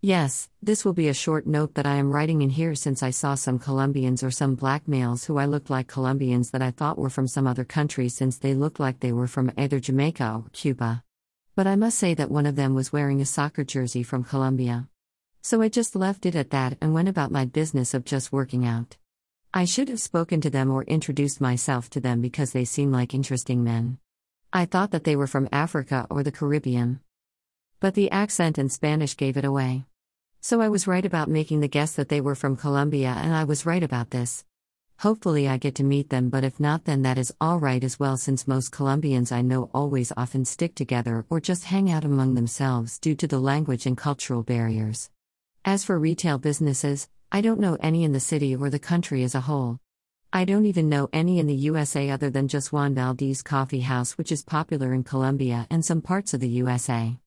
Yes, this will be a short note that I am writing in here since I saw some Colombians or some black males who I looked like Colombians that I thought were from some other country since they looked like they were from either Jamaica or Cuba. But I must say that one of them was wearing a soccer jersey from Colombia. So I just left it at that and went about my business of just working out. I should have spoken to them or introduced myself to them because they seem like interesting men. I thought that they were from Africa or the Caribbean. But the accent and Spanish gave it away. So I was right about making the guess that they were from Colombia, and I was right about this. Hopefully, I get to meet them, but if not, then that is all right as well, since most Colombians I know always often stick together or just hang out among themselves due to the language and cultural barriers. As for retail businesses, I don't know any in the city or the country as a whole. I don't even know any in the USA other than just Juan Valdez Coffee House, which is popular in Colombia and some parts of the USA.